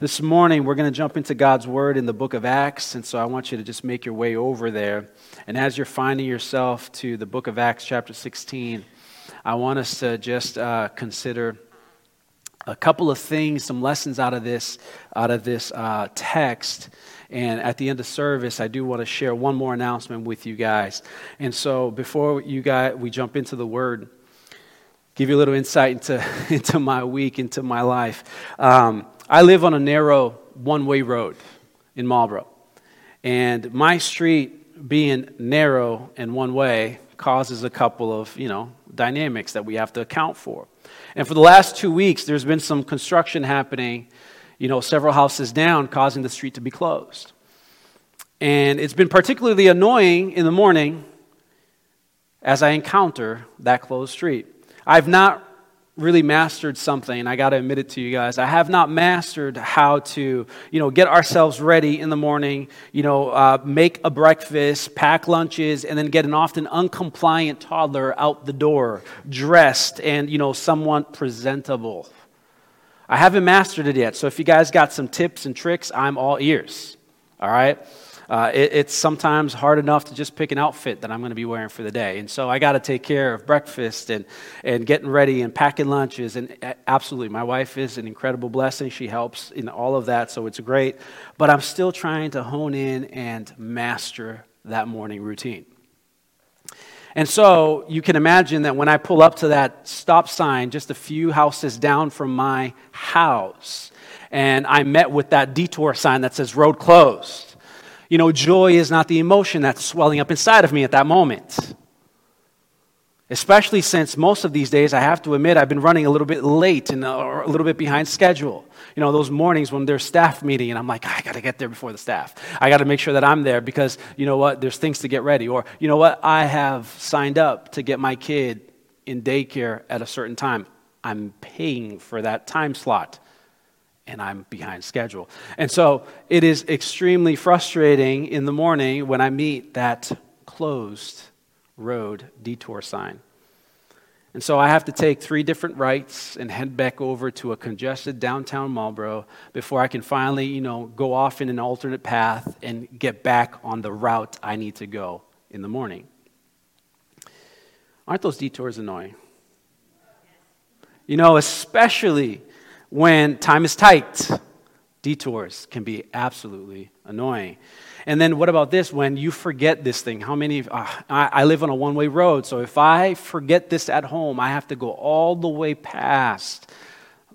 This morning, we're going to jump into God's Word in the book of Acts, and so I want you to just make your way over there. And as you're finding yourself to the book of Acts, chapter 16, I want us to just uh, consider a couple of things, some lessons out of this, out of this uh, text. And at the end of service, I do want to share one more announcement with you guys. And so, before you guys we jump into the Word, give you a little insight into into my week, into my life. Um, I live on a narrow one way road in Marlboro. And my street being narrow and one way causes a couple of, you know, dynamics that we have to account for. And for the last two weeks, there's been some construction happening, you know, several houses down, causing the street to be closed. And it's been particularly annoying in the morning as I encounter that closed street. I've not really mastered something. I got to admit it to you guys. I have not mastered how to, you know, get ourselves ready in the morning, you know, uh, make a breakfast, pack lunches, and then get an often uncompliant toddler out the door, dressed and, you know, somewhat presentable. I haven't mastered it yet. So if you guys got some tips and tricks, I'm all ears. All right? Uh, it, it's sometimes hard enough to just pick an outfit that I'm going to be wearing for the day. And so I got to take care of breakfast and, and getting ready and packing lunches. And absolutely, my wife is an incredible blessing. She helps in all of that, so it's great. But I'm still trying to hone in and master that morning routine. And so you can imagine that when I pull up to that stop sign just a few houses down from my house, and I met with that detour sign that says road closed. You know, joy is not the emotion that's swelling up inside of me at that moment. Especially since most of these days, I have to admit, I've been running a little bit late and uh, a little bit behind schedule. You know, those mornings when there's staff meeting, and I'm like, I got to get there before the staff. I got to make sure that I'm there because, you know what, there's things to get ready. Or, you know what, I have signed up to get my kid in daycare at a certain time. I'm paying for that time slot and I'm behind schedule. And so it is extremely frustrating in the morning when I meet that closed road detour sign. And so I have to take three different rights and head back over to a congested downtown Marlboro before I can finally, you know, go off in an alternate path and get back on the route I need to go in the morning. Aren't those detours annoying? You know, especially when time is tight. Detours can be absolutely annoying. And then what about this? When you forget this thing, how many? Uh, I, I live on a one way road, so if I forget this at home, I have to go all the way past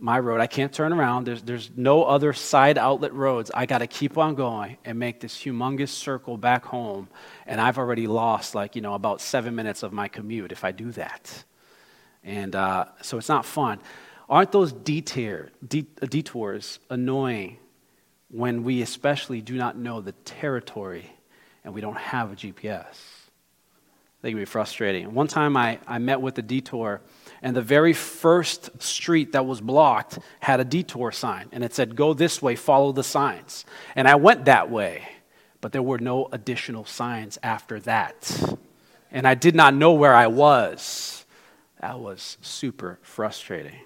my road. I can't turn around. There's, there's no other side outlet roads. I got to keep on going and make this humongous circle back home. And I've already lost, like, you know, about seven minutes of my commute if I do that. And uh, so it's not fun. Aren't those detour, uh, detours annoying when we especially do not know the territory and we don't have a GPS? They can be frustrating. One time I, I met with a detour, and the very first street that was blocked had a detour sign, and it said, Go this way, follow the signs. And I went that way, but there were no additional signs after that. And I did not know where I was. That was super frustrating.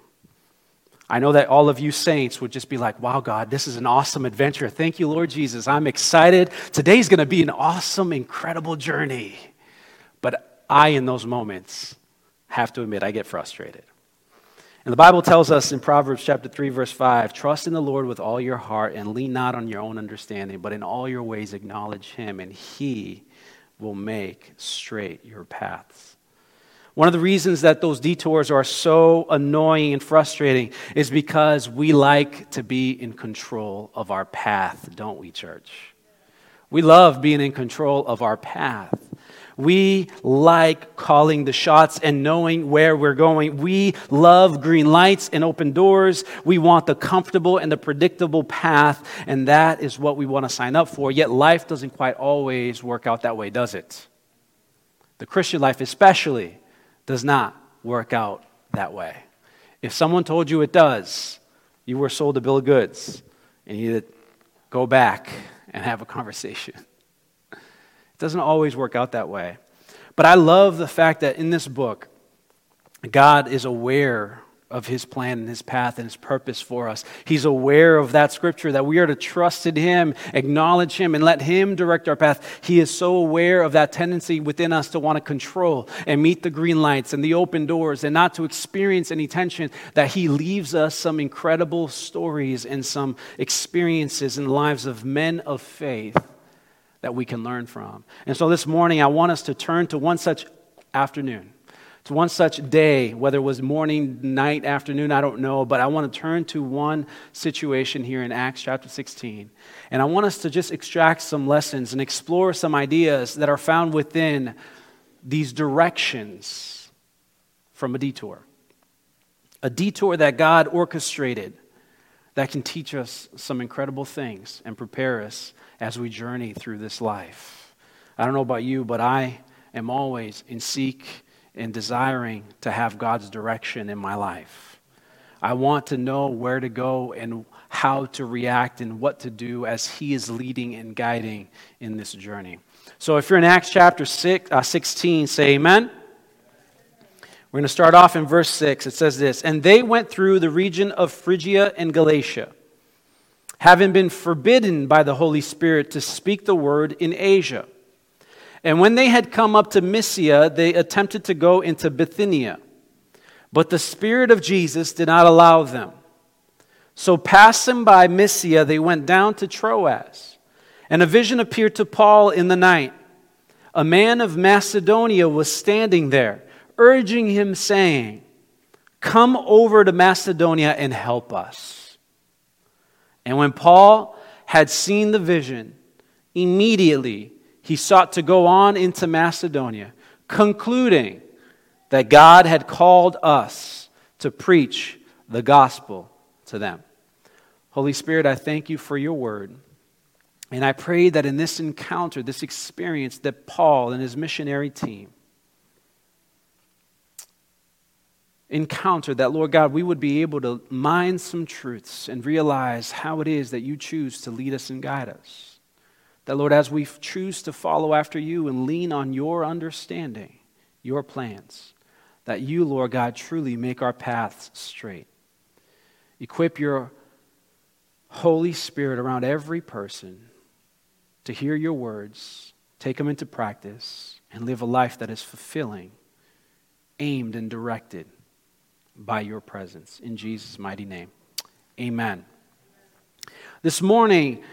I know that all of you saints would just be like, wow, God, this is an awesome adventure. Thank you, Lord Jesus. I'm excited. Today's going to be an awesome, incredible journey. But I, in those moments, have to admit, I get frustrated. And the Bible tells us in Proverbs chapter 3, verse 5 trust in the Lord with all your heart and lean not on your own understanding, but in all your ways acknowledge him, and he will make straight your paths. One of the reasons that those detours are so annoying and frustrating is because we like to be in control of our path, don't we, church? We love being in control of our path. We like calling the shots and knowing where we're going. We love green lights and open doors. We want the comfortable and the predictable path, and that is what we want to sign up for. Yet life doesn't quite always work out that way, does it? The Christian life, especially, does not work out that way. If someone told you it does, you were sold a bill of goods and you need to go back and have a conversation. It doesn't always work out that way. But I love the fact that in this book, God is aware of his plan and his path and his purpose for us. He's aware of that scripture that we are to trust in him, acknowledge him, and let him direct our path. He is so aware of that tendency within us to want to control and meet the green lights and the open doors and not to experience any tension that he leaves us some incredible stories and some experiences in the lives of men of faith that we can learn from. And so this morning, I want us to turn to one such afternoon to one such day, whether it was morning, night, afternoon, I don't know, but I want to turn to one situation here in Acts chapter 16. And I want us to just extract some lessons and explore some ideas that are found within these directions from a detour. A detour that God orchestrated that can teach us some incredible things and prepare us as we journey through this life. I don't know about you, but I am always in seek and desiring to have God's direction in my life. I want to know where to go and how to react and what to do as He is leading and guiding in this journey. So, if you're in Acts chapter six, uh, 16, say amen. We're going to start off in verse 6. It says this And they went through the region of Phrygia and Galatia, having been forbidden by the Holy Spirit to speak the word in Asia. And when they had come up to Mysia, they attempted to go into Bithynia. But the Spirit of Jesus did not allow them. So, passing by Mysia, they went down to Troas. And a vision appeared to Paul in the night. A man of Macedonia was standing there, urging him, saying, Come over to Macedonia and help us. And when Paul had seen the vision, immediately he sought to go on into Macedonia, concluding that God had called us to preach the gospel to them. Holy Spirit, I thank you for your word. And I pray that in this encounter, this experience, that Paul and his missionary team encounter, that Lord God, we would be able to mine some truths and realize how it is that you choose to lead us and guide us. That, Lord, as we choose to follow after you and lean on your understanding, your plans, that you, Lord God, truly make our paths straight. Equip your Holy Spirit around every person to hear your words, take them into practice, and live a life that is fulfilling, aimed and directed by your presence. In Jesus' mighty name, amen. This morning,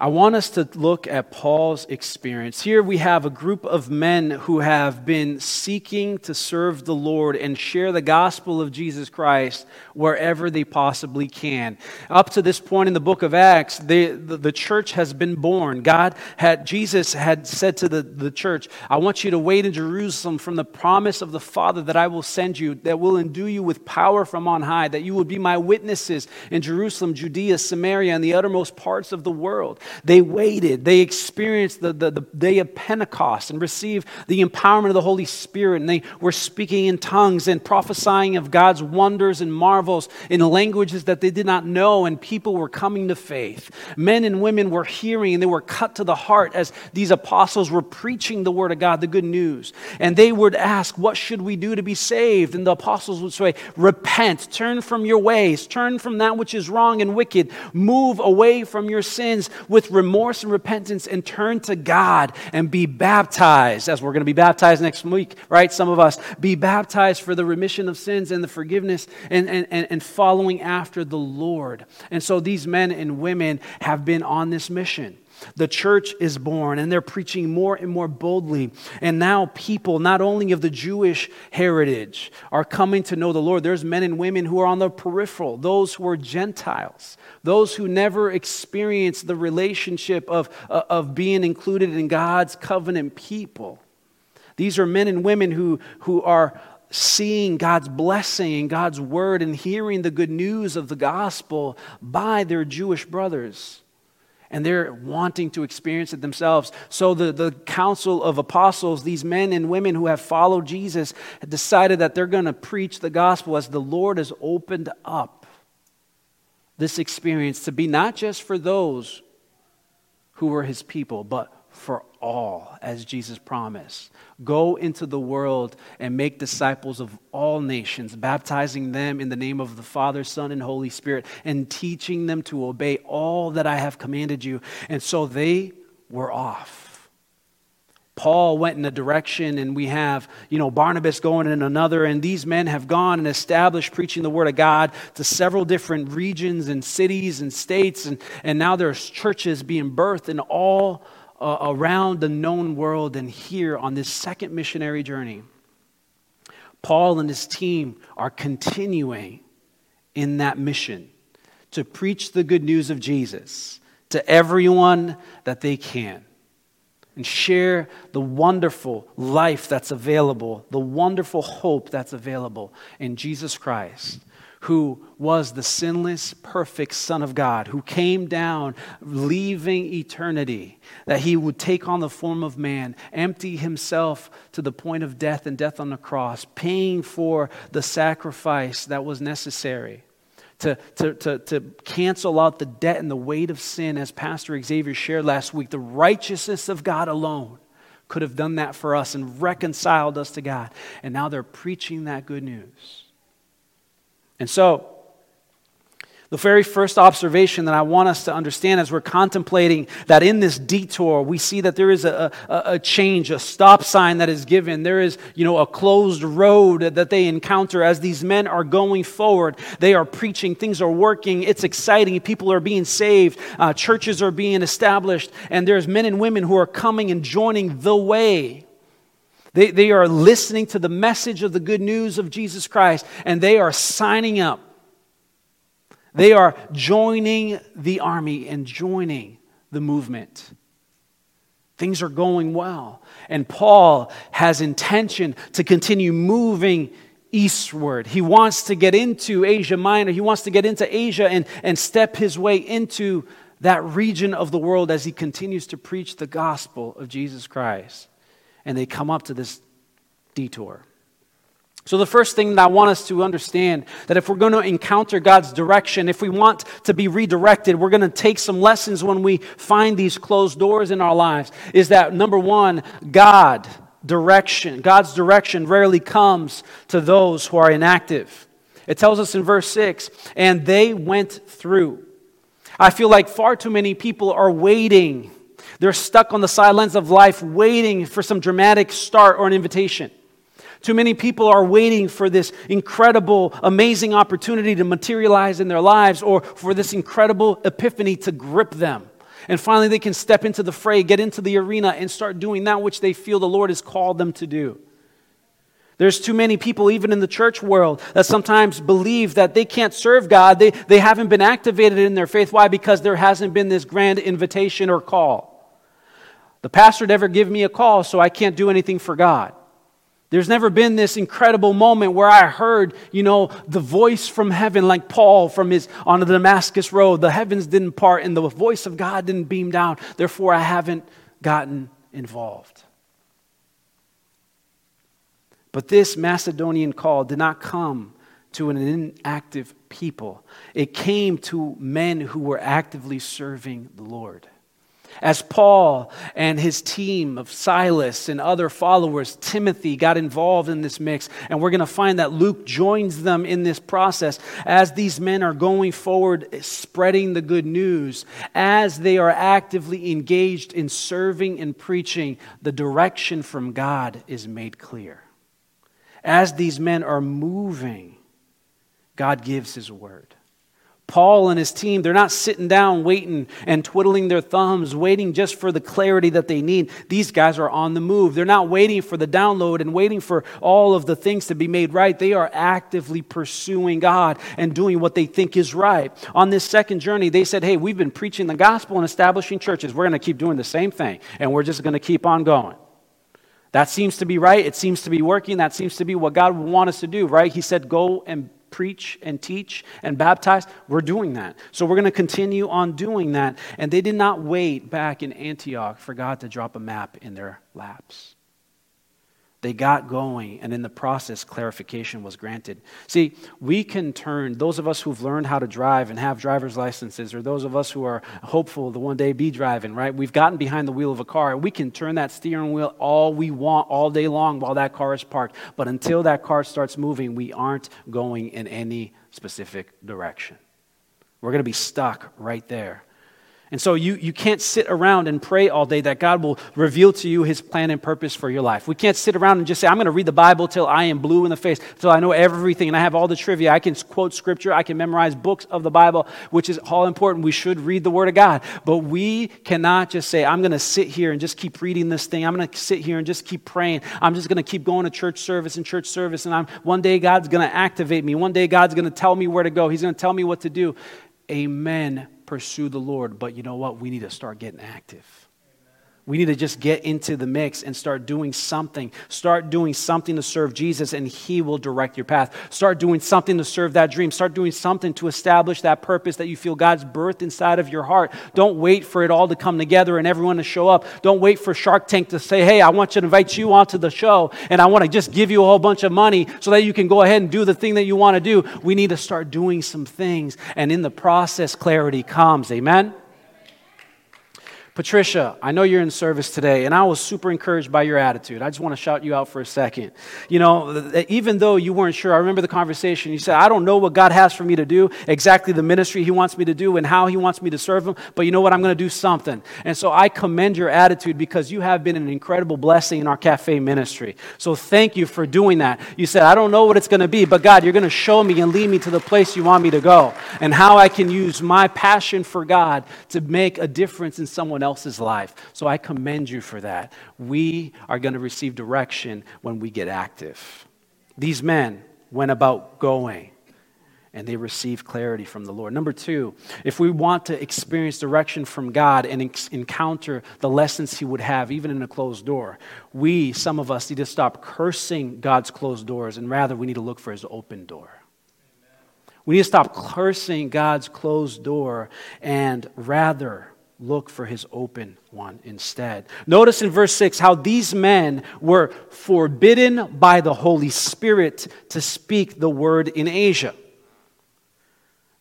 I want us to look at Paul's experience. Here we have a group of men who have been seeking to serve the Lord and share the gospel of Jesus Christ wherever they possibly can. Up to this point in the book of Acts, the, the, the, church has been born. God had, Jesus had said to the, the church, I want you to wait in Jerusalem from the promise of the Father that I will send you, that will endue you with power from on high, that you will be my witnesses in Jerusalem, Judea, Samaria, and the uttermost parts of the world. They waited. They experienced the, the, the, day of Pentecost and received the empowerment of the Holy Spirit. And they were speaking in tongues and prophesying of God's wonders and marvels in languages that they did not know. And people were coming to faith. Men and women were hearing and they were cut to the heart as these apostles were preaching the word of God, the good news. And they would ask, What should we do to be saved? And the apostles would say, Repent, turn from your ways, turn from that which is wrong and wicked, move away from your sins with with remorse and repentance and turn to God and be baptized, as we're going to be baptized next week, right? Some of us be baptized for the remission of sins and the forgiveness and, and, and following after the Lord. And so these men and women have been on this mission. The church is born, and they're preaching more and more boldly. And now, people, not only of the Jewish heritage, are coming to know the Lord. There's men and women who are on the peripheral, those who are Gentiles, those who never experienced the relationship of, uh, of being included in God's covenant people. These are men and women who, who are seeing God's blessing and God's word and hearing the good news of the gospel by their Jewish brothers and they're wanting to experience it themselves. So, the, the council of apostles, these men and women who have followed Jesus, decided that they're going to preach the gospel as the Lord has opened up this experience to be not just for those who were his people, but for all, as Jesus promised. Go into the world and make disciples of all nations, baptizing them in the name of the Father, Son, and Holy Spirit, and teaching them to obey all that I have commanded you. And so they were off. Paul went in a direction, and we have, you know, Barnabas going in another, and these men have gone and established preaching the word of God to several different regions and cities and states, and, and now there's churches being birthed in all uh, around the known world and here on this second missionary journey. Paul and his team are continuing in that mission to preach the good news of Jesus to everyone that they can and share the wonderful life that's available, the wonderful hope that's available in Jesus Christ who was the sinless, perfect Son of God, who came down, leaving eternity, that he would take on the form of man, empty himself to the point of death and death on the cross, paying for the sacrifice that was necessary. To, to, to, to cancel out the debt and the weight of sin, as Pastor Xavier shared last week, the righteousness of God alone could have done that for us and reconciled us to God. And now they're preaching that good news. And so, the very first observation that I want us to understand as we're contemplating that in this detour, we see that there is a, a, a, change, a stop sign that is given. There is, you know, a closed road that they encounter as these men are going forward. They are preaching, things are working, it's exciting, people are being saved, uh, churches are being established, and there's men and women who are coming and joining the way. They, they are listening to the message of the good news of Jesus Christ and they are signing up. They are joining the army and joining the movement. Things are going well. And Paul has intention to continue moving eastward. He wants to get into Asia Minor. He wants to get into Asia and, and step his way into that region of the world as he continues to preach the gospel of Jesus Christ and they come up to this detour. So, the first thing that I want us to understand that if we're going to encounter God's direction, if we want to be redirected, we're going to take some lessons when we find these closed doors in our lives. Is that number one, God direction, God's direction rarely comes to those who are inactive. It tells us in verse 6 and they went through. I feel like far too many people are waiting they're stuck on the sidelines of life waiting for some dramatic start or an invitation. Too many people are waiting for this incredible, amazing opportunity to materialize in their lives or for this incredible epiphany to grip them. And finally, they can step into the fray, get into the arena, and start doing that which they feel the Lord has called them to do. There's too many people, even in the church world, that sometimes believe that they can't serve God. They, they haven't been activated in their faith. Why? Because there hasn't been this grand invitation or call. The pastor never give me a call, so I can't do anything for God. There's never been this incredible moment where I heard, you know, the voice from heaven, like Paul from his on the Damascus road. The heavens didn't part and the voice of God didn't beam down. Therefore, I haven't gotten involved. But this Macedonian call did not come to an inactive people. It came to men who were actively serving the Lord. As Paul and his team of Silas and other followers, Timothy, got involved in this mix, and we're going to find that Luke joins them in this process as these men are going forward, eh, spreading the good news, as they are actively engaged in serving and preaching, the direction from God is made clear. As these men are moving, God gives his word. Paul and his team, they're not sitting down waiting and twiddling their thumbs, waiting just for the clarity that they need. These guys are on the move. They're not waiting for the download and waiting for all of the things to be made right. They are actively pursuing God and doing what they think is right. On this second journey, they said, Hey, we've been preaching the gospel and establishing churches. We're going to keep doing the same thing, and we're just going to keep on going. That seems to be right. It seems to be working. That seems to be what God would want us to do, right? He said, Go and preach and teach and baptize, we're doing that. So we're going to continue on doing that. And they did not wait back in Antioch for God to drop a map in their laps. They got going, and in the process, clarification was granted. See, we can turn, those of us who've learned how to drive and have driver's licenses, or those of us who are hopeful to one day be driving, right? We've gotten behind the wheel of a car, and we can turn that steering wheel all we want all day long while that car is parked. But until that car starts moving, we aren't going in any specific direction. We're going to be stuck right there. And so you, you can't sit around and pray all day that God will reveal to you his plan and purpose for your life. We can't sit around and just say, I'm going to read the Bible till I am blue in the face, till I know everything and I have all the trivia. I can quote scripture, I can memorize books of the Bible, which is all important. We should read the Word of God. But we cannot just say, I'm going to sit here and just keep reading this thing. I'm going to sit here and just keep praying. I'm just going to keep going to church service and church service. And I'm, one day God's going to activate me. One day God's going to tell me where to go. He's going to tell me what to do. Amen pursue the Lord. But you know what? We need to start getting active. We need to just get into the mix and start doing something. Start doing something to serve Jesus, and He will direct your path. Start doing something to serve that dream. Start doing something to establish that purpose that you feel God's birth inside of your heart. Don't wait for it all to come together and everyone to show up. Don't wait for Shark Tank to say, Hey, I want you to invite you onto the show, and I want to just give you a whole bunch of money so that you can go ahead and do the thing that you want to do. We need to start doing some things, and in the process, clarity comes. Amen? Patricia, I know you're in service today, and I was super encouraged by your attitude. I just want to shout you out for a second. You know, even though you weren't sure, I remember the conversation. You said, I don't know what God has for me to do, exactly the ministry He wants me to do, and how He wants me to serve Him, but you know what? I'm going to do something. And so I commend your attitude because you have been an incredible blessing in our cafe ministry. So thank you for doing that. You said, I don't know what it's going to be, but God, you're going to show me and lead me to the place you want me to go, and how I can use my passion for God to make a difference in someone else else's life. So I commend you for that. We are going to receive direction when we get active. These men went about going and they received clarity from the Lord. Number two, if we want to experience direction from God and ex- encounter the lessons He would have, even in a closed door, we, some of us, need to stop cursing God's closed doors and rather we need to look for His open door. We need to stop cursing God's closed door and rather look for his open one instead. Notice in verse 6 how these men were forbidden by the Holy Spirit to speak the word in Asia.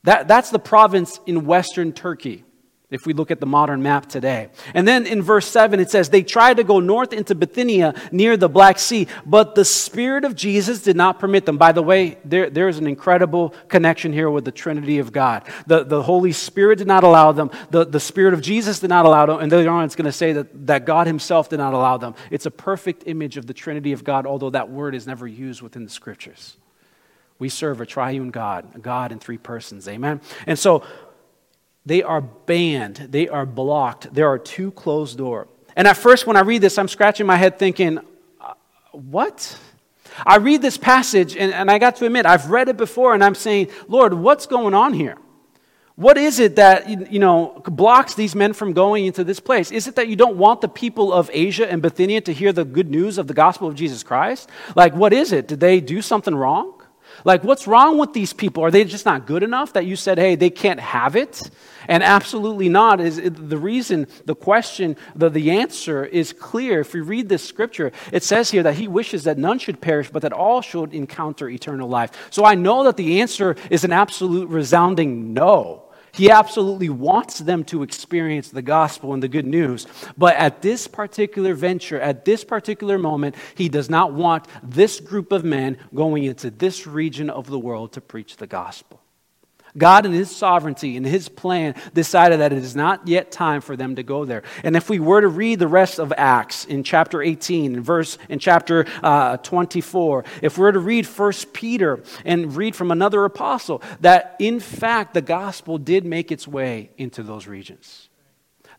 That, that's the province in western Turkey if we look at the modern map today. And then in verse 7, it says, They tried to go north into Bithynia near the Black Sea, but the Spirit of Jesus did not permit them. By the way, there, there's an incredible connection here with the Trinity of God. The, the Holy Spirit did not allow them, the, the Spirit of Jesus did not allow them, and later on it's going to say that, that God Himself did not allow them. It's a perfect image of the Trinity of God, although that word is never used within the Scriptures. We serve a triune God, a God in three persons. Amen? And so, they are banned, they are blocked. There are two closed doors. And at first, when I read this, I'm scratching my head thinking, uh, what? I read this passage, and, and I got to admit, I've read it before, and I'm saying, Lord, what's going on here? What is it that you know blocks these men from going into this place? Is it that you don't want the people of Asia and Bithynia to hear the good news of the gospel of Jesus Christ? Like, what is it? Did they do something wrong? Like, what's wrong with these people? Are they just not good enough that you said, hey, they can't have it? And absolutely not. Is the reason, the question, the, the answer is clear. If we read this scripture, it says here that he wishes that none should perish, but that all should encounter eternal life. So I know that the answer is an absolute resounding no. He absolutely wants them to experience the gospel and the good news. But at this particular venture, at this particular moment, he does not want this group of men going into this region of the world to preach the gospel. God, in His sovereignty, and His plan, decided that it is not yet time for them to go there. And if we were to read the rest of Acts in chapter 18, in verse in chapter uh, 24, if we were to read First Peter and read from another apostle, that in fact the gospel did make its way into those regions.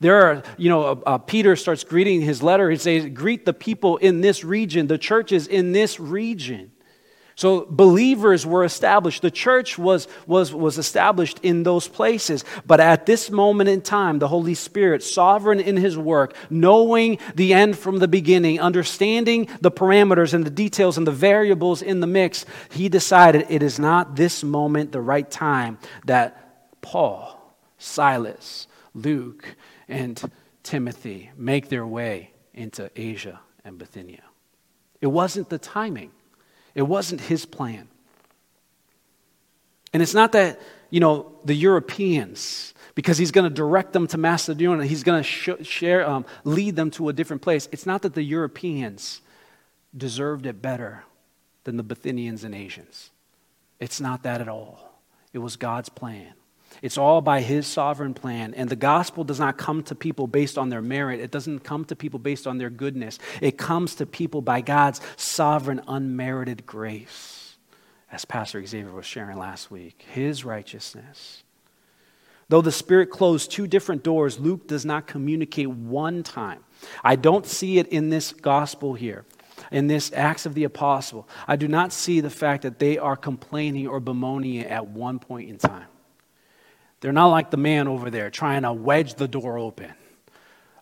There are, you know, uh, uh Peter starts greeting his letter. He says, Greet the people in this region, the churches in this region. So believers were established. The church was, was, was established in those places. But at this moment in time, the Holy Spirit, sovereign in his work, knowing the end from the beginning, understanding the parameters and the details and the variables in the mix, he decided it is not this moment the right time that Paul, Silas, Luke, and Timothy make their way into Asia and Bithynia. It wasn't the timing, it wasn't his plan. And it's not that, you know, the Europeans, because he's going to direct them to Macedonia, he's going to sh- share, um, lead them to a different place. It's not that the Europeans deserved it better than the Bithynians and Asians. It's not that at all. It was God's plan. It's all by His sovereign plan. And the gospel does not come to people based on their merit. It doesn't come to people based on their goodness. It comes to people by God's sovereign, unmerited grace, as Pastor Xavier was sharing last week. His righteousness. Though the Spirit closed two different doors, Luke does not communicate one time. I don't see it in this gospel here in this Acts of the Apostle, I do not see the fact that they are complaining or bemoaning it at one point in time. They're not like the man over there trying to wedge the door open.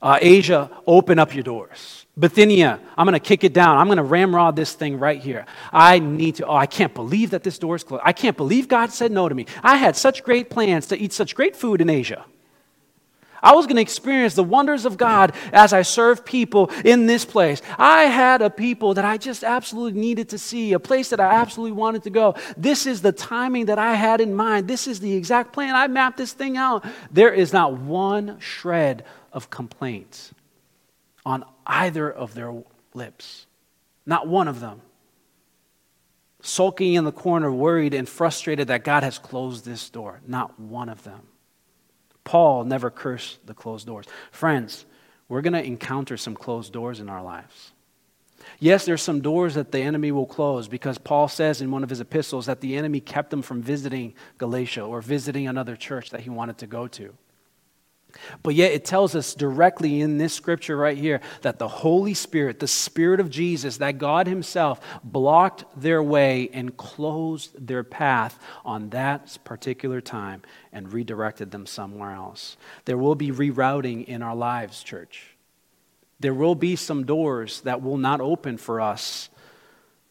Uh, Asia, open up your doors. Bithynia, I'm going to kick it down. I'm going to ramrod this thing right here. I need to, oh, I can't believe that this door is closed. I can't believe God said no to me. I had such great plans to eat such great food in Asia. I was going to experience the wonders of God as I served people in this place. I had a people that I just absolutely needed to see, a place that I absolutely wanted to go. This is the timing that I had in mind. This is the exact plan. I mapped this thing out. There is not one shred of complaint on either of their lips, not one of them. Sulking in the corner, worried and frustrated that God has closed this door, not one of them. Paul never cursed the closed doors. Friends, we're going to encounter some closed doors in our lives. Yes, there's some doors that the enemy will close because Paul says in one of his epistles that the enemy kept him from visiting Galatia or visiting another church that he wanted to go to. But yet it tells us directly in this scripture right here that the Holy Spirit, the Spirit of Jesus, that God Himself blocked their way and closed their path on that particular time and redirected them somewhere else. There will be rerouting in our lives, church. There will be some doors that will not open for us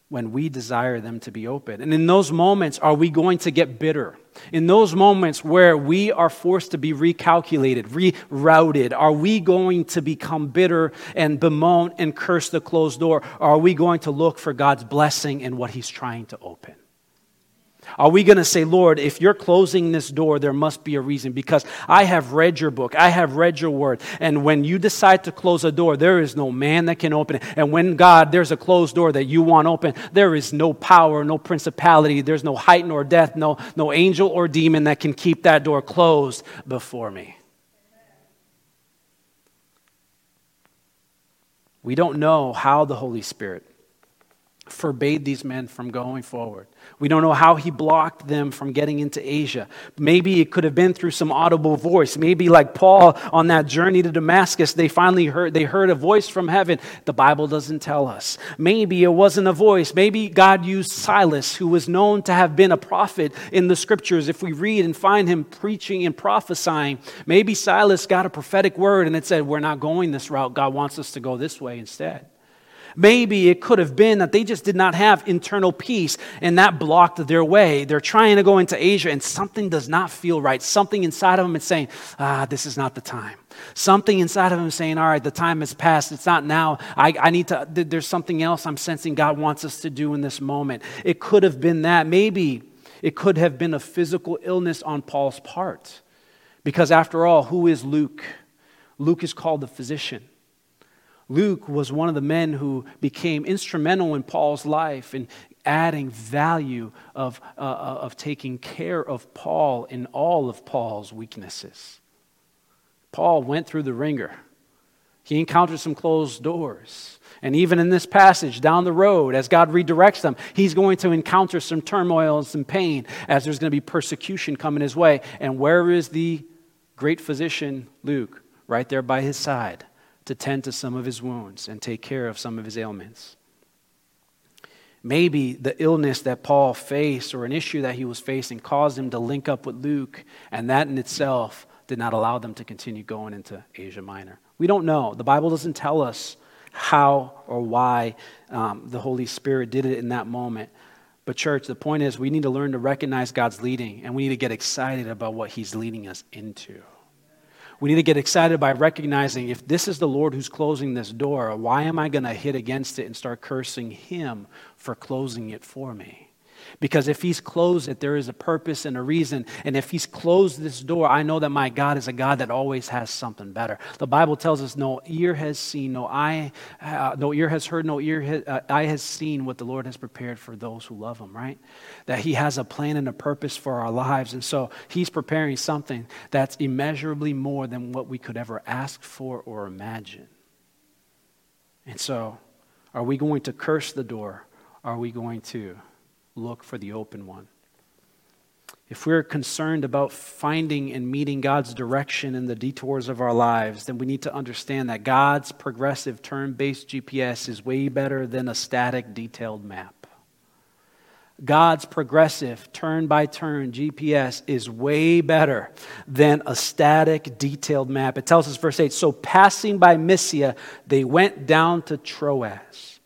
when we desire them to be open. And in those moments, are we going to get bitter? In those moments where we are forced to be recalculated, rerouted, are we going to become bitter and bemoan and curse the closed door? Or are we going to look for God's blessing in what He's trying to open? Are we going to say, Lord, if you're closing this door, there must be a reason because I have read your book, I have read your word, and when you decide to close a door, there is no man that can open it. And when God, there's a closed door that you want open, there is no power, no principality, there's no height nor death, no, no angel or demon that can keep that door closed before me. We don't know how the Holy Spirit forbade these men from going forward. We don't know how he blocked them from getting into Asia. Maybe it could have been through some audible voice. Maybe like Paul on that journey to Damascus, they finally heard they heard a voice from heaven. The Bible doesn't tell us. Maybe it wasn't a voice. Maybe God used Silas, who was known to have been a prophet in the scriptures. If we read and find him preaching and prophesying, maybe Silas got a prophetic word and it said, "We're not going this route. God wants us to go this way instead." Maybe it could have been that they just did not have internal peace and that blocked their way. They're trying to go into Asia and something does not feel right. Something inside of them is saying, ah, this is not the time. Something inside of them is saying, all right, the time has passed. It's not now. I, I need to, there's something else I'm sensing God wants us to do in this moment. It could have been that. Maybe it could have been a physical illness on Paul's part. Because after all, who is Luke? Luke is called the physician. Luke was one of the men who became instrumental in Paul's life in adding value of, uh, uh, of taking care of Paul in all of Paul's weaknesses. Paul went through the wringer. He encountered some closed doors. And even in this passage down the road, as God redirects them, he's going to encounter some turmoil and some pain as there's going to be persecution coming his way. And where is the great physician, Luke? Right there by his side to tend to some of his wounds and take care of some of his ailments. Maybe the illness that Paul faced or an issue that he was facing caused him to link up with Luke, and that in itself did not allow them to continue going into Asia Minor. We don't know. The Bible doesn't tell us how or why um, the Holy Spirit did it in that moment. But, church, the point is we need to learn to recognize God's leading, and we need to get excited about what He's leading us into. We need to get excited by recognizing if this is the Lord who's closing this door, why am I going to hit against it and start cursing Him for closing it for me? Because if he's closed it, there is a purpose and a reason. And if he's closed this door, I know that my God is a God that always has something better. The Bible tells us no ear has seen, no eye, uh, no ear has heard, no ear has, uh, eye has seen what the Lord has prepared for those who love him, right? That he has a plan and a purpose for our lives. And so he's preparing something that's immeasurably more than what we could ever ask for or imagine. And so, are we going to curse the door? Are we going to look for the open one. If we're concerned about finding and meeting God's direction in the detours of our lives, then we need to understand that God's progressive turn based GPS is way better than a static detailed map. God's progressive turn by turn GPS is way better than a static detailed map. It tells us, verse 8 So passing by Mysia, they went down to Troas.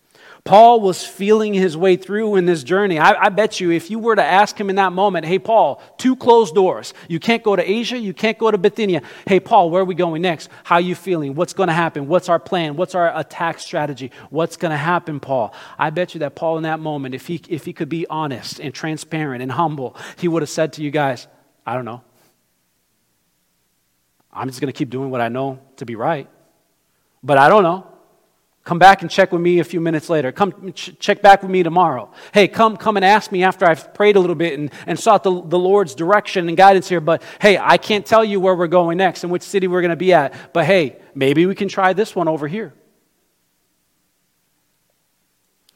Paul was feeling his way through in this journey. I, I, bet you, if you were to ask him in that moment, hey, Paul, two closed doors. You can't go to Asia, you can't go to Bithynia. Hey, Paul, where are we going next? How are you feeling? What's going to happen? What's our plan? What's our attack strategy? What's going to happen, Paul? I bet you that Paul, in that moment, if he, if he could be honest and transparent and humble, he would have said to you guys, I don't know. I'm just going to keep doing what I know to be right. But I don't know. Come back and check with me a few minutes later. Come ch- check back with me tomorrow. Hey, come, come and ask me after I've prayed a little bit and, and sought the, the Lord's direction and guidance here. But hey, I can't tell you where we're going next and which city we're going to be at. But hey, maybe we can try this one over here.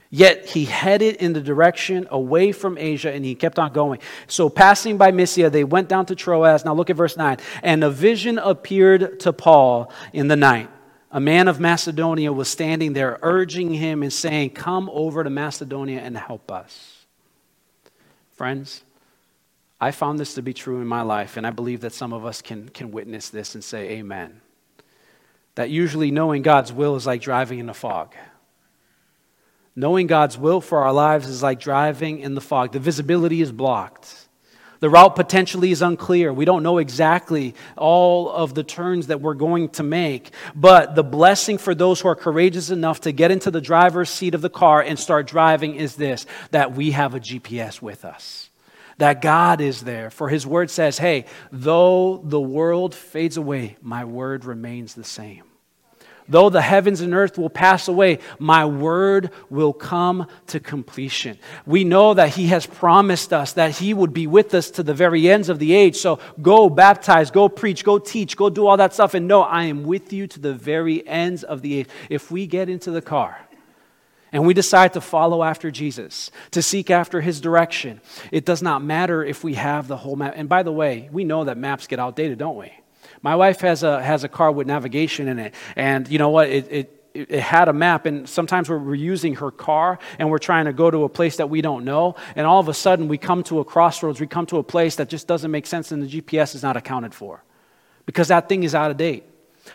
Yet he headed in the direction away from Asia and he kept on going. So, passing by Mysia, they went down to Troas. Now, look at verse 9. And a vision appeared to Paul in the night a man of Macedonia was standing there urging him and saying, Come over to Macedonia and help us. Friends, I found this to be true in my life, and I believe that some of us can, can witness this and say, Amen. That usually knowing God's will is like driving in a fog. Knowing God's will for our lives is like driving in the fog. The visibility is blocked. The route potentially is unclear. We don't know exactly all of the turns that we're going to make. But the blessing for those who are courageous enough to get into the driver's seat of the car and start driving is this that we have a GPS with us. That God is there. For his word says, hey, though the world fades away, my word remains the same. Though the heavens and earth will pass away, my word will come to completion. We know that he has promised us that he would be with us to the very ends of the age. So go baptize, go preach, go teach, go do all that stuff. And know I am with you to the very ends of the age. If we get into the car, and we decide to follow after Jesus, to seek after his direction, it does not matter if we have the whole map. And by the way, we know that maps get outdated, don't we? My wife has a, has a car with navigation in it. And you know what? It, it, it had a map, and sometimes we're, we're using her car and we're trying to go to a place that we don't know. And all of a sudden, we come to a crossroads, we come to a place that just doesn't make sense, and the GPS is not accounted for because that thing is out of date.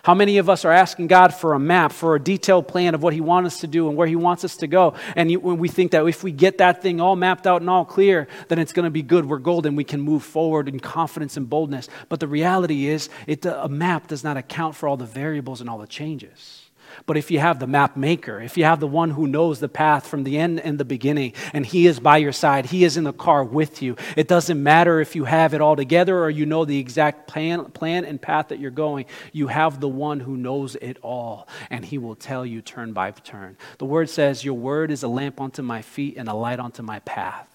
How many of us are asking God for a map, for a detailed plan of what He wants us to do and where He wants us to go? And we think that if we get that thing all mapped out and all clear, then it's going to be good. We're golden. We can move forward in confidence and boldness. But the reality is, it, a map does not account for all the variables and all the changes. But if you have the map maker, if you have the one who knows the path from the end and the beginning, and he is by your side, he is in the car with you, it doesn't matter if you have it all together or you know the exact plan, plan and path that you're going. You have the one who knows it all, and he will tell you turn by turn. The word says, Your word is a lamp unto my feet and a light unto my path.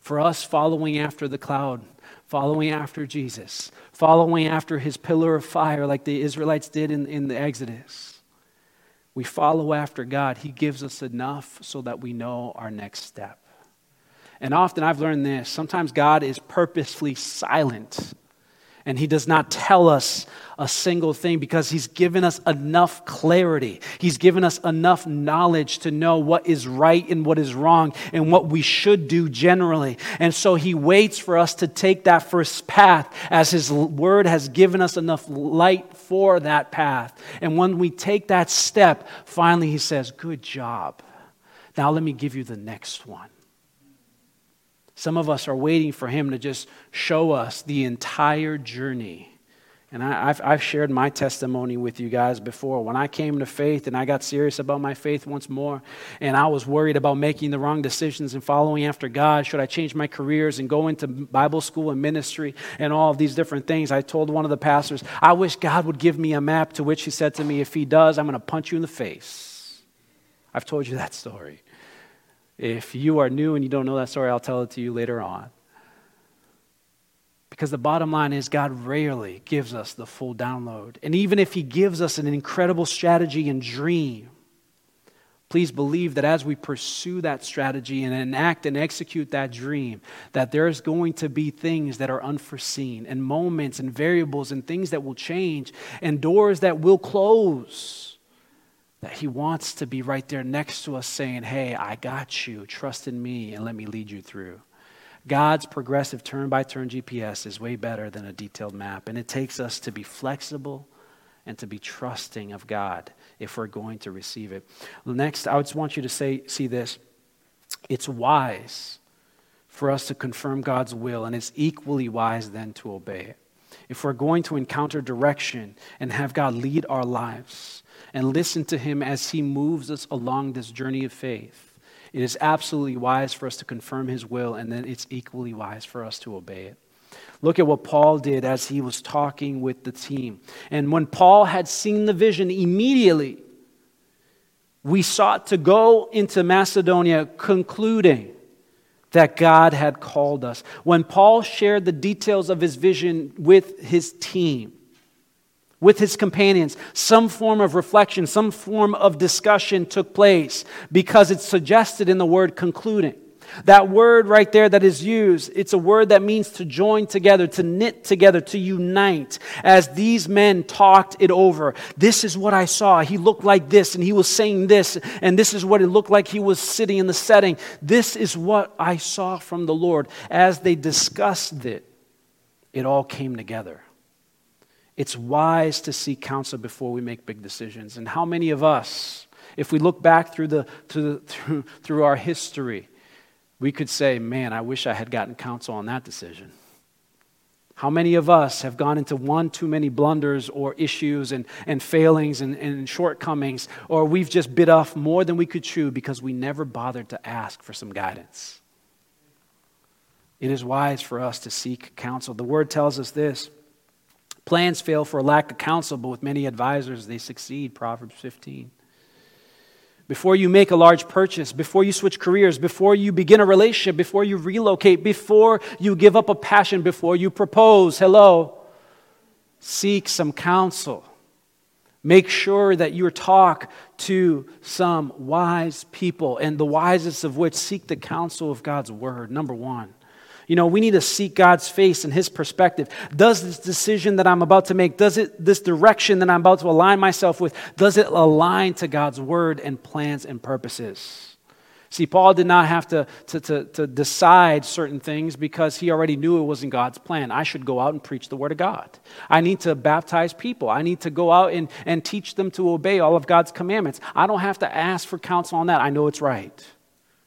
For us, following after the cloud, following after Jesus, following after his pillar of fire like the Israelites did in, in the Exodus we follow after God, He gives us enough so that we know our next step. And often I've learned this sometimes God is purposefully silent and he does not tell us a single thing because he's given us enough clarity. He's given us enough knowledge to know what is right and what is wrong and what we should do generally. And so he waits for us to take that first path as his word has given us enough light for that path. And when we take that step, finally he says, Good job. Now let me give you the next one. Some of us are waiting for Him to just show us the entire journey And I, have I've shared my testimony with you guys before. When I came to faith and I got serious about my faith once more, and I was worried about making the wrong decisions and following after God, should I change my careers and go into Bible school and ministry and all of these different things? I told one of the pastors, I wish God would give me a map, to which he said to me, If he does, I'm going to punch you in the face. I've told you that story. If you are new and you don't know that story, I'll tell it to you later on. Because the bottom line is, God rarely gives us the full download. And even if He gives us an incredible strategy and dream, please believe that as we pursue that strategy and enact and execute that dream, that there's going to be things that are unforeseen and moments and variables and things that will change and doors that will close. That He wants to be right there next to us saying, Hey, I got you. Trust in me and let me lead you through. God's progressive turn by turn GPS is way better than a detailed map, and it takes us to be flexible and to be trusting of God if we're going to receive it. Next, I just want you to say, see this. It's wise for us to confirm God's will, and it's equally wise then to obey it. If we're going to encounter direction and have God lead our lives and listen to Him as He moves us along this journey of faith, it is absolutely wise for us to confirm his will, and then it's equally wise for us to obey it. Look at what Paul did as he was talking with the team. And when Paul had seen the vision, immediately we sought to go into Macedonia, concluding that God had called us. When Paul shared the details of his vision with his team, with his companions, some form of reflection, some form of discussion took place because it's suggested in the word concluding. That word right there that is used, it's a word that means to join together, to knit together, to unite. As these men talked it over, this is what I saw. He looked like this, and he was saying this, and this is what it looked like he was sitting in the setting. This is what I saw from the Lord. As they discussed it, it all came together. It's wise to seek counsel before we make big decisions. And how many of us, if we look back through, the, through, through, through our history, we could say, man, I wish I had gotten counsel on that decision. How many of us have gone into one too many blunders or issues and, and failings and, and shortcomings, or we've just bit off more than we could chew because we never bothered to ask for some guidance? It is wise for us to seek counsel. The word tells us this Plans fail for lack of counsel, but with many advisors they succeed. Proverbs 15. Before you make a large purchase, before you switch careers, before you begin a relationship, before you relocate, before you give up a passion, before you propose, hello, seek some counsel. Make sure that you talk to some wise people, and the wisest of which seek the counsel of God's word. Number one. You know, we need to seek God's face and His perspective. Does this decision that I'm about to make, does it, this direction that I'm about to align myself with, does it align to God's word and plans and purposes? See, Paul did not have to, to, to, to, decide certain things because he already knew it wasn't God's plan. I should go out and preach the word of God. I need to baptize people. I need to go out and, and teach them to obey all of God's commandments. I don't have to ask for counsel on that. I know it's right.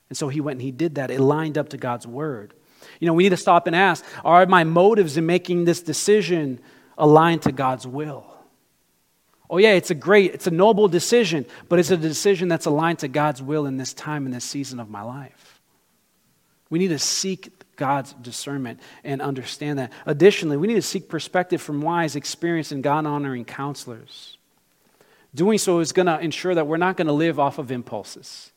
And so he went and he did that. It lined up to God's word. You know, we need to stop and ask are my motives in making this decision aligned to God's will? Oh, yeah, it's a great, it's a noble decision, but it's a decision that's aligned to God's will in this time, in this season of my life. We need to seek God's discernment and understand that. Additionally, we need to seek perspective from wise, experienced, and God honoring counselors. Doing so is going to ensure that we're not going to live off of impulses.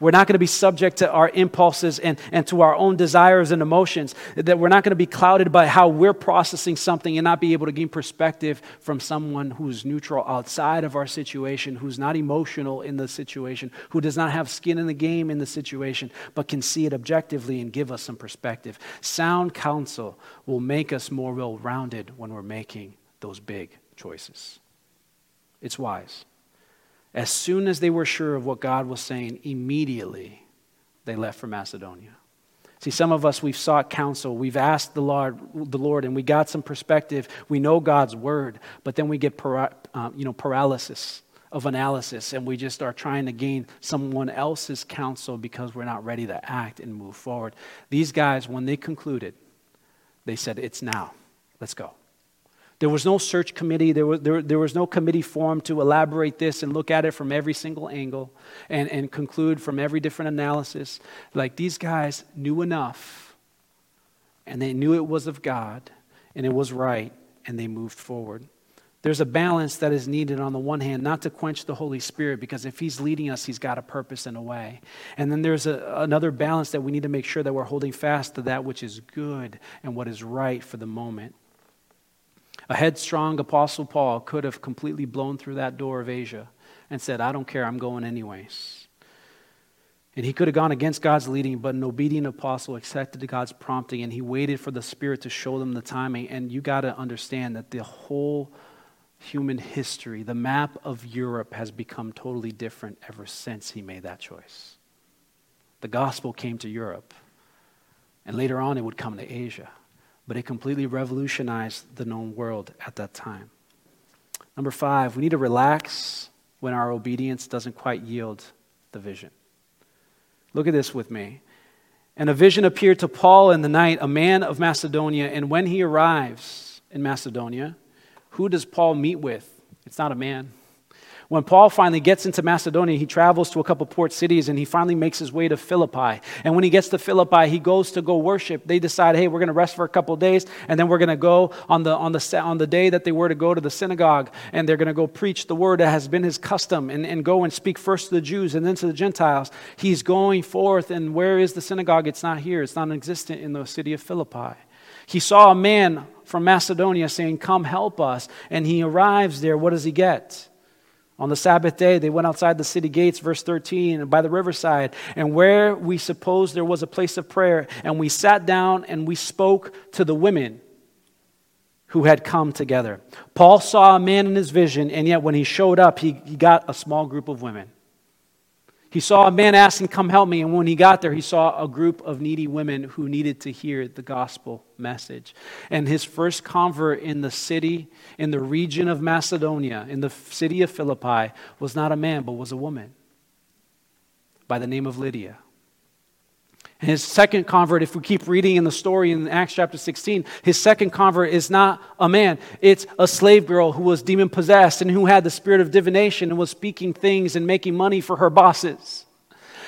We're not going to be subject to our impulses and, and to our own desires and emotions. That we're not going to be clouded by how we're processing something and not be able to gain perspective from someone who's neutral outside of our situation, who's not emotional in the situation, who does not have skin in the game in the situation, but can see it objectively and give us some perspective. Sound counsel will make us more well rounded when we're making those big choices. It's wise. As soon as they were sure of what God was saying, immediately they left for Macedonia. See, some of us, we've sought counsel. We've asked the Lord, the Lord and we got some perspective. We know God's word, but then we get para, uh, you know, paralysis of analysis and we just are trying to gain someone else's counsel because we're not ready to act and move forward. These guys, when they concluded, they said, It's now. Let's go. There was no search committee. There was, there, there was no committee formed to elaborate this and look at it from every single angle and, and conclude from every different analysis. Like these guys knew enough and they knew it was of God and it was right and they moved forward. There's a balance that is needed on the one hand, not to quench the Holy Spirit, because if He's leading us, He's got a purpose and a way. And then there's a, another balance that we need to make sure that we're holding fast to that which is good and what is right for the moment. A headstrong Apostle Paul could have completely blown through that door of Asia and said, I don't care, I'm going anyways. And he could have gone against God's leading, but an obedient apostle accepted God's prompting and he waited for the Spirit to show them the timing. And you got to understand that the whole human history, the map of Europe has become totally different ever since he made that choice. The gospel came to Europe, and later on it would come to Asia, but it completely revolutionized the known world at that time. Number five, we need to relax when our obedience doesn't quite yield the vision. Look at this with me. And a vision appeared to Paul in the night, a man of Macedonia, and when he arrives in Macedonia, who does Paul meet with? It's not a man. When Paul finally gets into Macedonia, he travels to a couple port cities and he finally makes his way to Philippi. And when he gets to Philippi, he goes to go worship. They decide, hey, we're going to rest for a couple days and then we're going to go on the, on, the, on the day that they were to go to the synagogue and they're going to go preach the word that has been his custom and, and go and speak first to the Jews and then to the Gentiles. He's going forth, and where is the synagogue? It's not here, it's non existent in the city of Philippi. He saw a man from Macedonia saying, Come help us. And he arrives there. What does he get? On the Sabbath day, they went outside the city gates, verse 13, and by the riverside, and where we supposed there was a place of prayer. And we sat down and we spoke to the women who had come together. Paul saw a man in his vision, and yet when he showed up, he, he got a small group of women. He saw a man asking, Come help me. And when he got there, he saw a group of needy women who needed to hear the gospel message. And his first convert in the city, in the region of Macedonia, in the city of Philippi, was not a man, but was a woman by the name of Lydia. And his second convert, if we keep reading in the story in Acts chapter 16, his second convert is not a man. It's a slave girl who was demon possessed and who had the spirit of divination and was speaking things and making money for her bosses.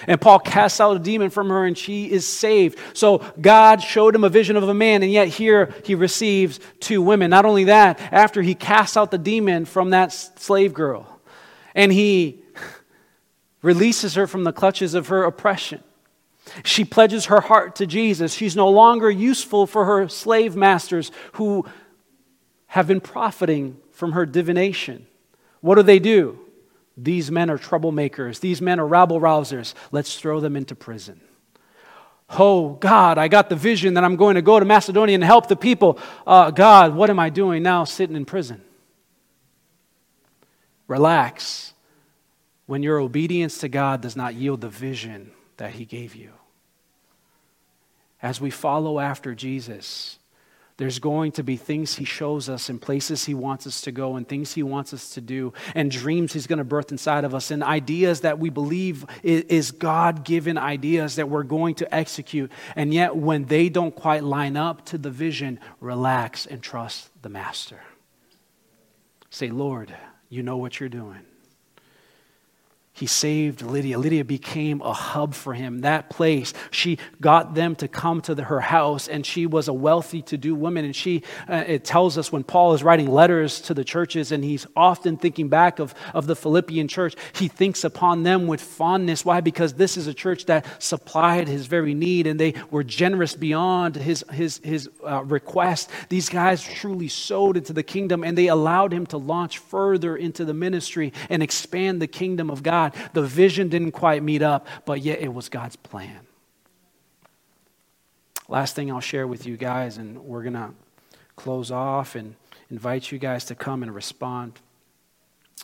And Paul casts out a demon from her and she is saved. So God showed him a vision of a man, and yet here he receives two women. Not only that, after he casts out the demon from that slave girl and he releases her from the clutches of her oppression she pledges her heart to Jesus. She's no longer useful for her slave masters who have been profiting from her divination. What do they do? These men are troublemakers. These men are rabble rousers. Let's throw them into prison. Oh, God, I got the vision that I'm going to go to Macedonia and help the people. Uh, God, what am I doing now sitting in prison? Relax when your obedience to God does not yield the vision that He gave you. As we follow after Jesus, there's going to be things He shows us and places He wants us to go and things He wants us to do and dreams He's going to birth inside of us and ideas that we believe is God given ideas that we're going to execute. And yet, when they don't quite line up to the vision, relax and trust the Master. Say, Lord, you know what you're doing. He saved Lydia. Lydia became a hub for him. That place, she got them to come to the, her house, and she was a wealthy to do woman. And she, uh, it tells us when Paul is writing letters to the churches, and he's often thinking back of, of the Philippian church, he thinks upon them with fondness. Why? Because this is a church that supplied his very need, and they were generous beyond his, his, his uh, request. These guys truly sowed into the kingdom, and they allowed him to launch further into the ministry and expand the kingdom of God. The vision didn't quite meet up, but yet it was God's plan. Last thing I'll share with you guys, and we're going to close off and invite you guys to come and respond,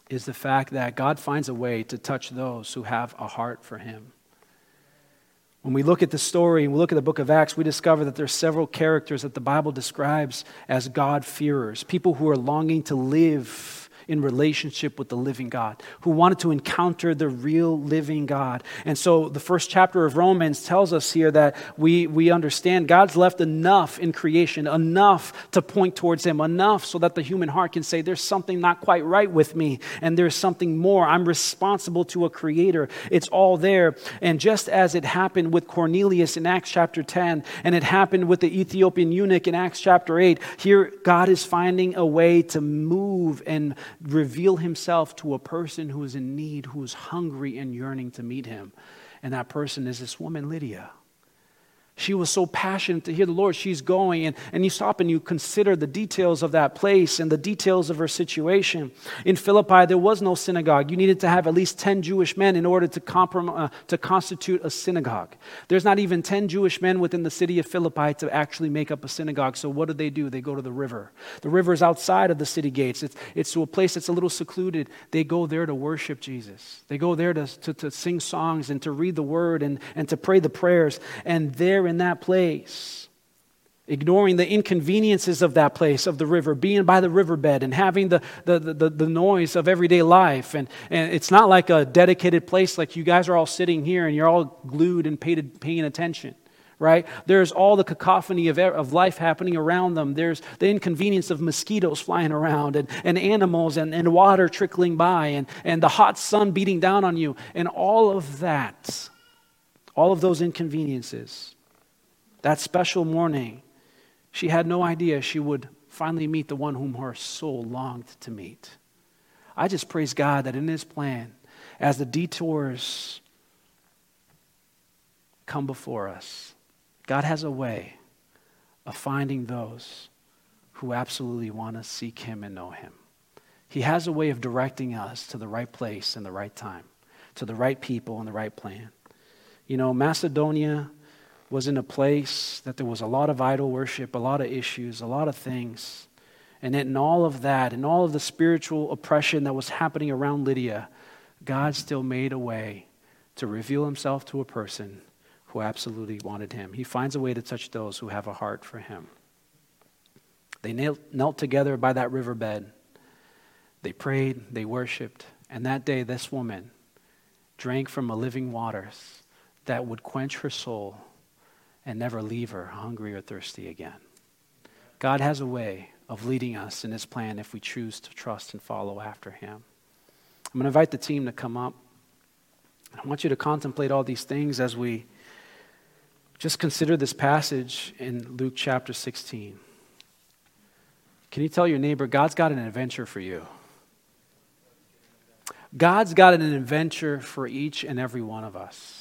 is the fact that God finds a way to touch those who have a heart for Him. When we look at the story and we look at the book of Acts, we discover that there are several characters that the Bible describes as God-fearers, people who are longing to live in relationship with the living God, who wanted to encounter the real living God. And so the first chapter of Romans tells us here that we, we understand God's left enough in creation, enough to point towards Him, enough so that the human heart can say, There's something not quite right with me, and there's something more. I'm responsible to a creator. It's all there. And just as it happened with Cornelius in Acts chapter 10, and it happened with the Ethiopian eunuch in Acts chapter 8, here God is finding a way to move and reveal himself to a person who is in need, who is hungry and yearning to meet him. And that person is this woman, Lydia. She was so passionate to hear the Lord. She's going, and, and you stop and you consider the details of that place and the details of her situation. In Philippi, there was no synagogue. You needed to have at least 10 Jewish men in order to, comprom- uh, to constitute a synagogue. There's not even 10 Jewish men within the city of Philippi to actually make up a synagogue. So, what do they do? They go to the river. The river is outside of the city gates, it's, it's to a place that's a little secluded. They go there to worship Jesus, they go there to, to, to sing songs and to read the word and, and to pray the prayers. And there in that place, ignoring the inconveniences of that place, of the river, being by the riverbed and having the, the, the, the, noise of everyday life. And, and it's not like a dedicated place like you guys are all sitting here and you're all glued and paid, paying attention. Right? There's all the cacophony of, of life happening around them. There's the inconvenience of mosquitoes flying around and, and animals and, and water trickling by and, and the hot sun beating down on you. And all of that, all of those inconveniences that special morning, she had no idea she would finally meet the one whom her soul longed to meet. I just praise God that in His plan, as the detours come before us, God has a way of finding those who absolutely want to seek Him and know Him. He has a way of directing us to the right place and the right time, to the right people and the right plan. You know, Macedonia was in a place that there was a lot of idol worship, a lot of issues, a lot of things. And in all of that, in all of the spiritual oppression that was happening around Lydia, God still made a way to reveal himself to a person who absolutely wanted him. He finds a way to touch those who have a heart for him. They knelt, together by that riverbed. They prayed, they worshiped, and that day this woman drank from a living waters that would quench her soul and never leave her hungry or thirsty again. God has a way of leading us in His plan if we choose to trust and follow after Him. I'm going to invite the team to come up. I want you to contemplate all these things as we just consider this passage in Luke chapter 16. Can you tell your neighbor, God's got an adventure for you? God's got an adventure for each and every one of us.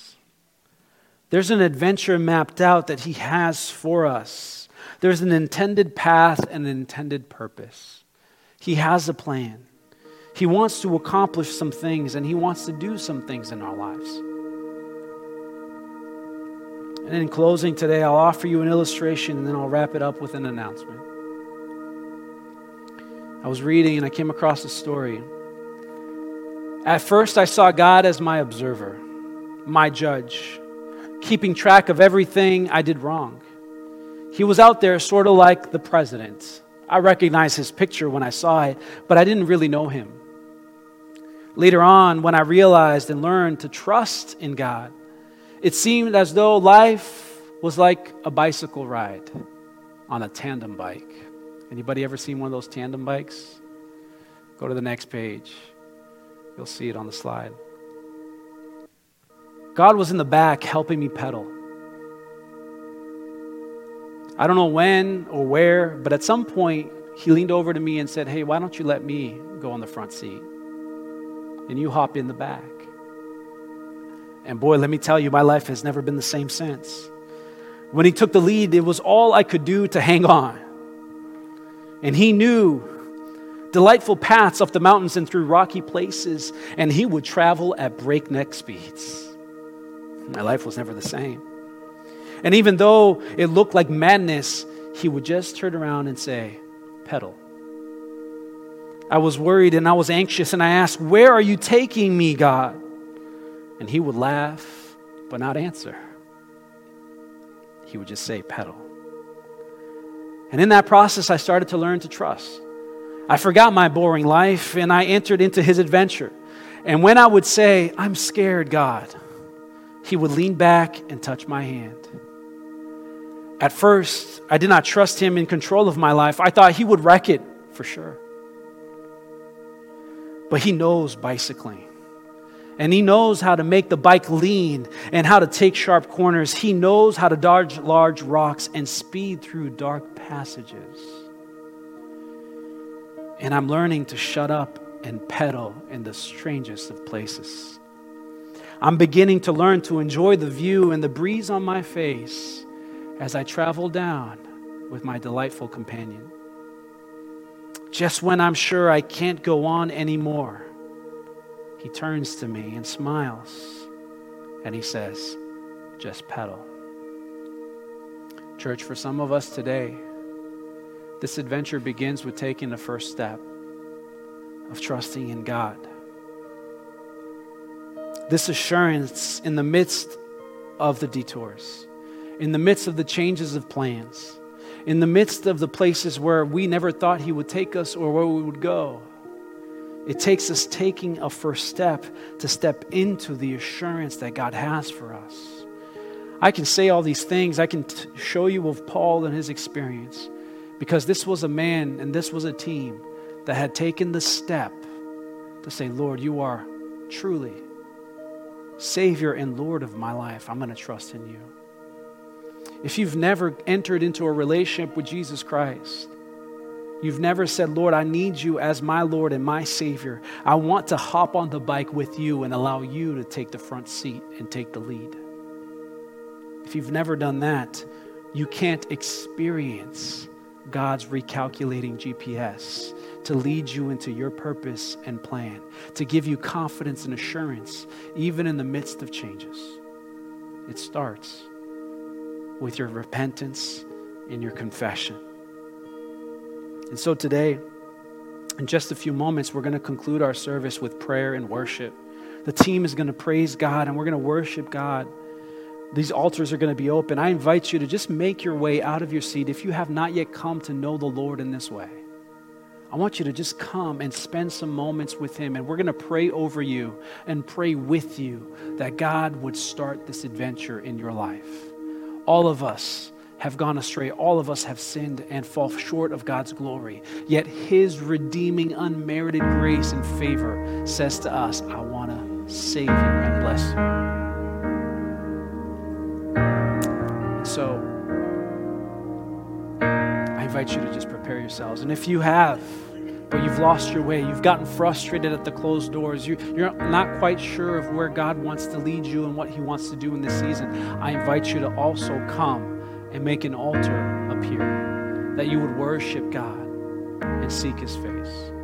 There's an adventure mapped out that He has for us. There's an intended path and an intended purpose. He has a plan. He wants to accomplish some things and He wants to do some things in our lives. And in closing today, I'll offer you an illustration and then I'll wrap it up with an announcement. I was reading and I came across a story. At first, I saw God as my observer, my judge keeping track of everything I did wrong. He was out there sort of like the president. I recognized his picture when I saw it, but I didn't really know him. Later on, when I realized and learned to trust in God, it seemed as though life was like a bicycle ride on a tandem bike. Anybody ever seen one of those tandem bikes? Go to the next page. You'll see it on the slide. God was in the back helping me pedal. I don't know when or where, but at some point, he leaned over to me and said, Hey, why don't you let me go on the front seat? And you hop in the back. And boy, let me tell you, my life has never been the same since. When he took the lead, it was all I could do to hang on. And he knew delightful paths up the mountains and through rocky places, and he would travel at breakneck speeds. My life was never the same. And even though it looked like madness, he would just turn around and say, Pedal. I was worried and I was anxious, and I asked, Where are you taking me, God? And he would laugh, but not answer. He would just say, Pedal. And in that process, I started to learn to trust. I forgot my boring life and I entered into his adventure. And when I would say, I'm scared, God, he would lean back and touch my hand. At first, I did not trust him in control of my life. I thought he would wreck it for sure. But he knows bicycling. And he knows how to make the bike lean and how to take sharp corners. He knows how to dodge large rocks and speed through dark passages. And I'm learning to shut up and pedal in the strangest of places. I'm beginning to learn to enjoy the view and the breeze on my face as I travel down with my delightful companion. Just when I'm sure I can't go on anymore, he turns to me and smiles and he says, Just pedal. Church, for some of us today, this adventure begins with taking the first step of trusting in God. This assurance in the midst of the detours, in the midst of the changes of plans, in the midst of the places where we never thought He would take us or where we would go. It takes us taking a first step to step into the assurance that God has for us. I can say all these things. I can t- show you of Paul and his experience because this was a man and this was a team that had taken the step to say, Lord, you are truly Savior and Lord of my life. I'm going to trust in you. If you've never entered into a relationship with Jesus Christ, you've never said, Lord, I need you as my Lord and my Savior. I want to hop on the bike with you and allow you to take the front seat and take the lead. If you've never done that, you can't experience God's recalculating GPS to lead you into your purpose and plan, to give you confidence and assurance, even in the midst of changes. It starts with your repentance and your confession. And so today, in just a few moments, we're going to conclude our service with prayer and worship. The team is going to praise God and we're going to worship God. These altars are going to be open. I invite you to just make your way out of your seat if you have not yet come to know the Lord in this way. I want you to just come and spend some moments with Him, and we're going to pray over you and pray with you that God would start this adventure in your life. All of us have gone astray, all of us have sinned and fall short of God's glory. Yet His redeeming, unmerited grace and favor says to us, I want to save you and bless you. Invite you to just prepare yourselves. And if you have, but you've lost your way, you've gotten frustrated at the closed doors, you, you're not quite sure of where God wants to lead you and what He wants to do in this season, I invite you to also come and make an altar appear, that you would worship God and seek His face.